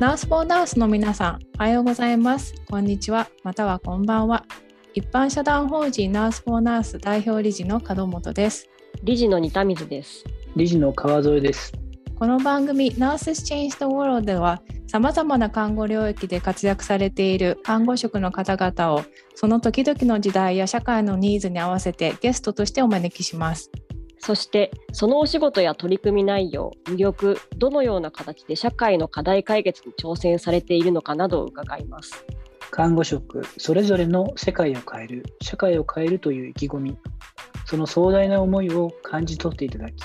Nurse for Nurse の皆さん、おはようございます。こんにちは、またはこんばんは。一般社団法人 Nurse for Nurse 代表理事の門本です。理事の仁田水です。理事の川添です。この番組 Nurses Change the World では、さまざまな看護領域で活躍されている看護職の方々を、その時々の時代や社会のニーズに合わせてゲストとしてお招きします。そしてそのお仕事や取り組み内容魅力どのような形で社会の課題解決に挑戦されているのかなどを伺います看護職それぞれの世界を変える社会を変えるという意気込みその壮大な思いを感じ取っていただき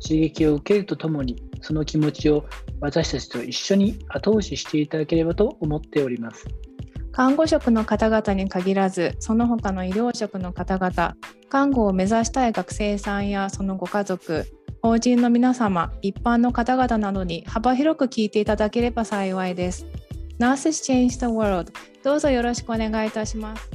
刺激を受けるとともにその気持ちを私たちと一緒に後押ししていただければと思っております。看護職の方々に限らずその他の医療職の方々看護を目指したい学生さんやそのご家族法人の皆様一般の方々などに幅広く聞いていただければ幸いです。Nurses Change the World どうぞよろしくお願いいたします。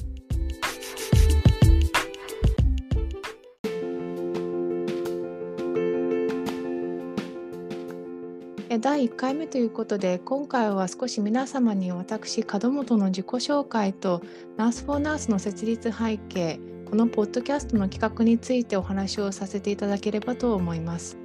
第1回目ということで今回は少し皆様に私門本の自己紹介とナース・フォー・ナースの設立背景このポッドキャストの企画についてお話をさせていただければと思います。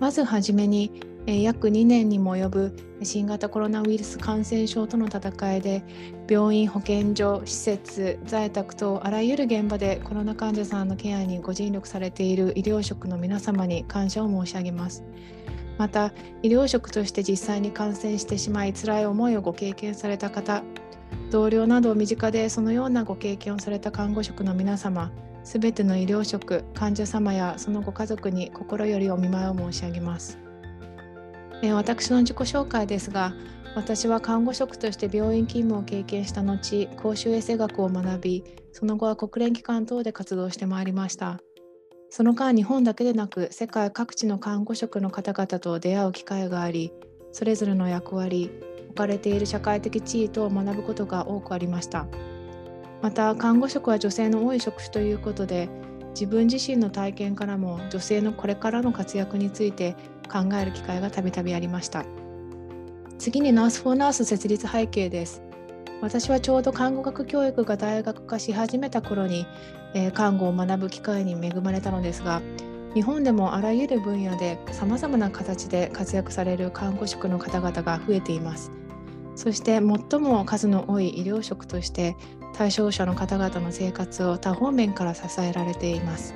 まずはじめに約2年にも及ぶ新型コロナウイルス感染症との戦いで病院保健所施設在宅等あらゆる現場でコロナ患者さんのケアにご尽力されている医療職の皆様に感謝を申し上げます。また医療職として実際に感染してしまい辛い思いをご経験された方同僚など身近でそのようなご経験をされた看護職の皆様すべての医療職患者様やそのご家族に心よりお見舞いを申し上げます、え私の自己紹介ですが私は看護職として病院勤務を経験した後公衆衛生学を学びその後は国連機関等で活動してまいりました。その間日本だけでなく世界各地の看護職の方々と出会う機会がありそれぞれの役割置かれている社会的地位と学ぶことが多くありました。また看護職は女性の多い職種ということで自分自身の体験からも女性のこれからの活躍について考える機会がたびたびありました。次にナース・フォー・ナース設立背景です。私はちょうど看護学教育が大学化し始めた頃に、えー、看護を学ぶ機会に恵まれたのですが日本でもあらゆる分野でさまざまな形で活躍される看護職の方々が増えています。そして最も数の多い医療職として対象者の方々の生活を多方面から支えられています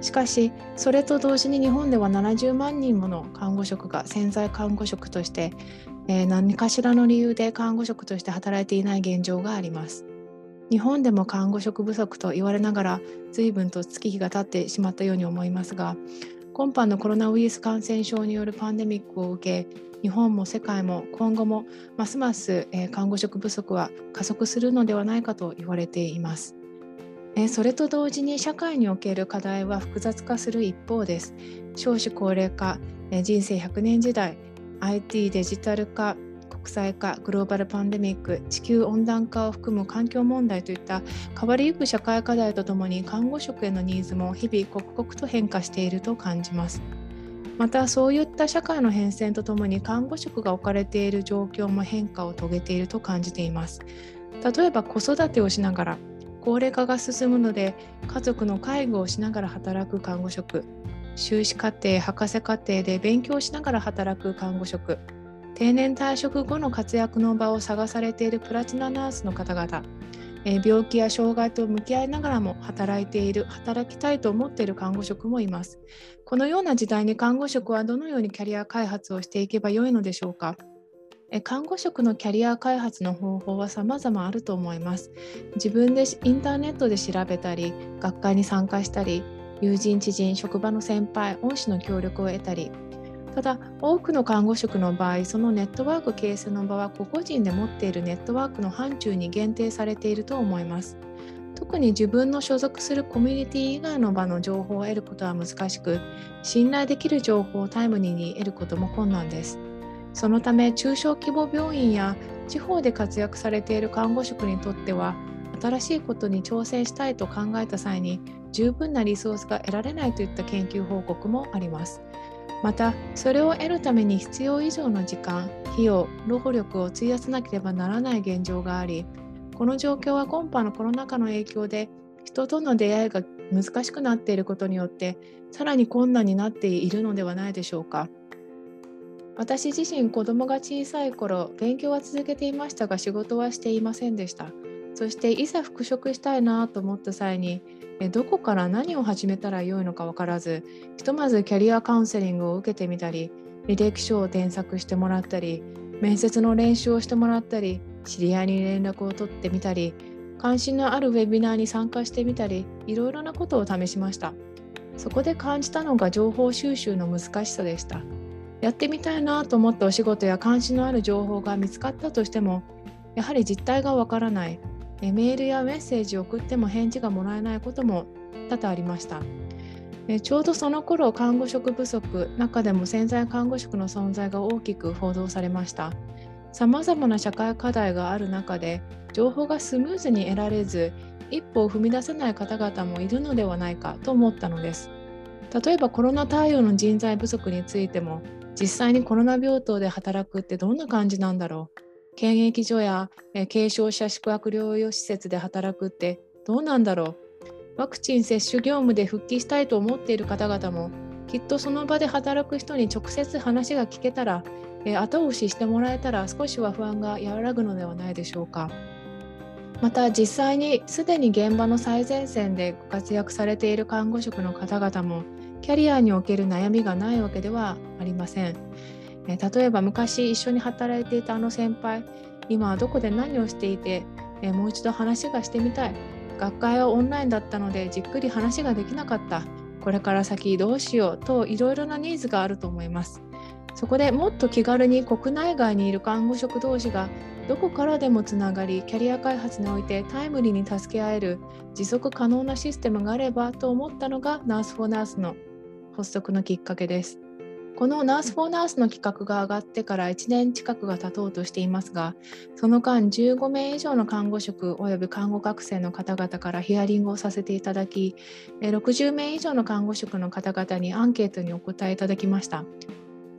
しかしそれと同時に日本では70万人もの看護職が潜在看護職としてえー、何かしらの理由で看護職として働いていない現状があります。日本でも看護職不足と言われながら随分と月日が経ってしまったように思いますが今般のコロナウイルス感染症によるパンデミックを受け日本も世界も今後もますます、えー、看護職不足は加速するのではないかと言われています。えそれと同時に社会における課題は複雑化する一方です。少子高齢化、え人生100年時代 IT デジタル化国際化グローバルパンデミック地球温暖化を含む環境問題といった変わりゆく社会課題とともに看護職へのニーズも日々刻々と変化していると感じます。またそういった社会の変遷とともに看護職が置かれている状況も変化を遂げていると感じています。例えば子育てをしながら高齢化が進むので家族の介護をしながら働く看護職修士課程博士課程で勉強しながら働く看護職定年退職後の活躍の場を探されているプラチナナースの方々。病気や障害と向き合いながらも働いている働きたいと思っている看護職もいます。このような時代に看護職はどのようにキャリア開発をしていけばよいのでしょうか。看護職のキャリア開発の方法は様々あると思います。自分でインターネットで調べたり学会に参加したり友人知人職場の先輩恩師の協力を得たりただ多くの看護職の場合そのネットワーク形成の場は個々人で持っているネットワークの範疇に限定されていると思います特に自分の所属するコミュニティ以外の場の情報を得ることは難しく信頼できる情報をタイムリーに得ることも困難ですそのため中小規模病院や地方で活躍されている看護職にとっては新しいことに挑戦したいと考えた際に十分なリソースが得られないといった研究報告もあります。またそれを得るために必要以上の時間費用労力を費やさなければならない現状がありこの状況は今般のコロナ禍の影響で人との出会いが難しくなっていることによってさらに困難になっているのではないでしょうか。私自身子供が小さい頃勉強は続けていましたが仕事はしていませんでした。そしていざ復職したいなと思った際にどこから何を始めたらよいのか分からずひとまずキャリアカウンセリングを受けてみたり履歴書を添削してもらったり面接の練習をしてもらったり知り合いに連絡を取ってみたり関心のあるウェビナーに参加してみたりいろいろなことを試しました。そこで感じたのが情報収集の難しさでした。やってみたいなと思ったお仕事や関心のある情報が見つかったとしてもやはり実態がわからない。メールやメッセージを送っても返事がもらえないことも多々ありました。ちょうどその頃看護職不足中でも潜在看護職の存在が大きく報道されました。さまざまな社会課題がある中で情報がスムーズに得られず一歩を踏み出せない方々もいるのではないかと思ったのです。例えばコロナ対応の人材不足についても実際にコロナ病棟で働くってどんな感じなんだろう。検疫所や軽症者宿泊療養施設で働くってどうなんだろう？ワクチン接種業務で復帰したいと思っている方々もきっとその場で働く人に直接話が聞けたら後押ししてもらえたら少しは不安が和らぐのではないでしょうか。また実際にすでに現場の最前線でご活躍されている看護職の方々もキャリアにおける悩みがないわけではありません。え例えば昔一緒に働いていたあの先輩今はどこで何をしていてえもう一度話がしてみたい学会はオンラインだったのでじっくり話ができなかったこれから先どうしようといろいろなニーズがあると思います。そこでもっと気軽に国内外にいる看護職同士がどこからでもつながりキャリア開発においてタイムリーに助け合える持続可能なシステムがあればと思ったのが Nurse for Nurse の発足のきっかけです。この Nurse for Nurse の企画が上がってから1年近くが経とうとしていますが、その間15名以上の看護職及び看護学生の方々からヒアリングをさせていただき、60名以上の看護職の方々にアンケートにお答えいただきました。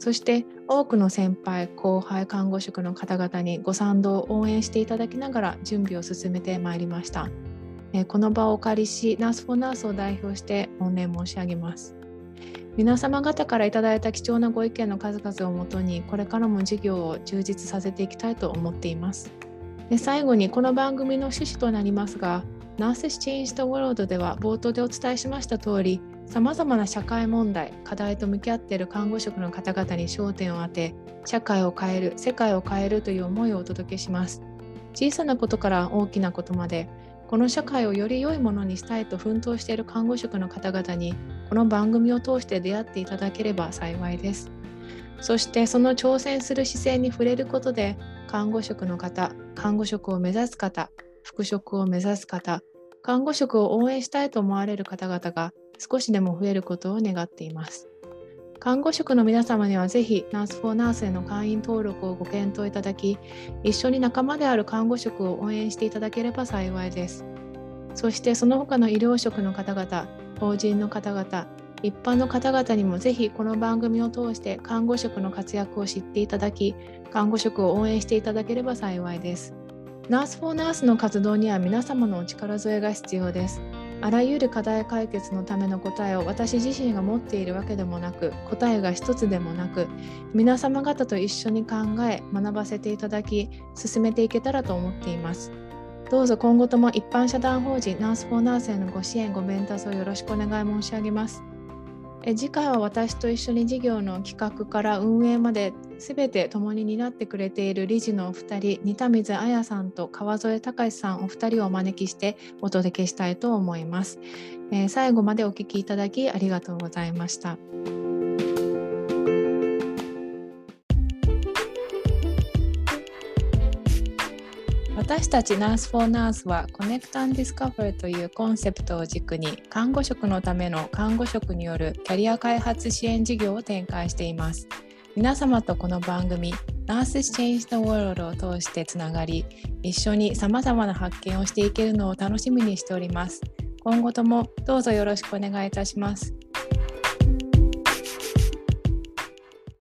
そして多くの先輩後輩看護職の方々にご賛同応援していただきながら準備を進めてまいりましたこの場をお借りしナースフォーナースを代表して御礼申し上げます皆様方からいただいた貴重なご意見の数々をもとにこれからも事業を充実させていきたいと思っています。で最後にこの番組の趣旨となりますが Nurses Change the World では冒頭でお伝えしました通りさまざまな社会問題課題と向き合っている看護職の方々に焦点を当て社会を変える世界を変えるという思いをお届けします。小さなことから大きなことまでこの社会をより良いものにしたいと奮闘している看護職の方々にこの番組を通して出会っていただければ幸いですそしてその挑戦する姿勢に触れることで看護職の方看護職を目指す方復職を目指す方看護職を応援したいと思われる方々が少しでも増えることを願っています。看護職の皆様にはぜひナース・フォー・ナースへの会員登録をご検討いただき、一緒に仲間である看護職を応援していただければ幸いです。そしてその他の医療職の方々、法人の方々、一般の方々にもぜひこの番組を通して看護職の活躍を知っていただき、看護職を応援していただければ幸いです。Nurse for Nurse の活動には皆様のお力添えが必要です。あらゆる課題解決のための答えを私自身が持っているわけでもなく答えが一つでもなく皆様方と一緒に考え学ばせていただき進めていけたらと思っています。どうぞ今後とも一般社団法人 Nurse for Nurse へのご支援ご鞭撻をよろしくお願い申し上げます。え次回は私と一緒に事業の企画から運営まで全て共に担ってくれている理事のお二人仁田水彩さんと川添隆さんお二人をお招きしてお届けしたいと思います、えー、最後までお聞きいただきありがとうございました。私たち Nurse for Nurse は Connect Discover というコンセプトを軸に看護職のための看護職によるキャリア開発支援事業を展開しています。皆様とこの番組 Nurses Change the World を通してつながり一緒にさまざまな発見をしていけるのを楽しみにしております。今後ともどうぞよろしくお願いいたします。